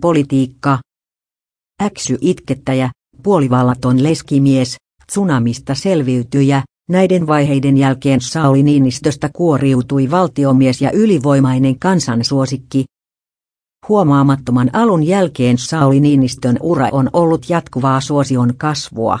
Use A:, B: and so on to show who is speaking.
A: politiikka. Äksy itkettäjä, puolivallaton leskimies, tsunamista selviytyjä, näiden vaiheiden jälkeen Sauli Niinistöstä kuoriutui valtiomies ja ylivoimainen kansansuosikki. Huomaamattoman alun jälkeen Sauli Niinistön ura on ollut jatkuvaa suosion kasvua.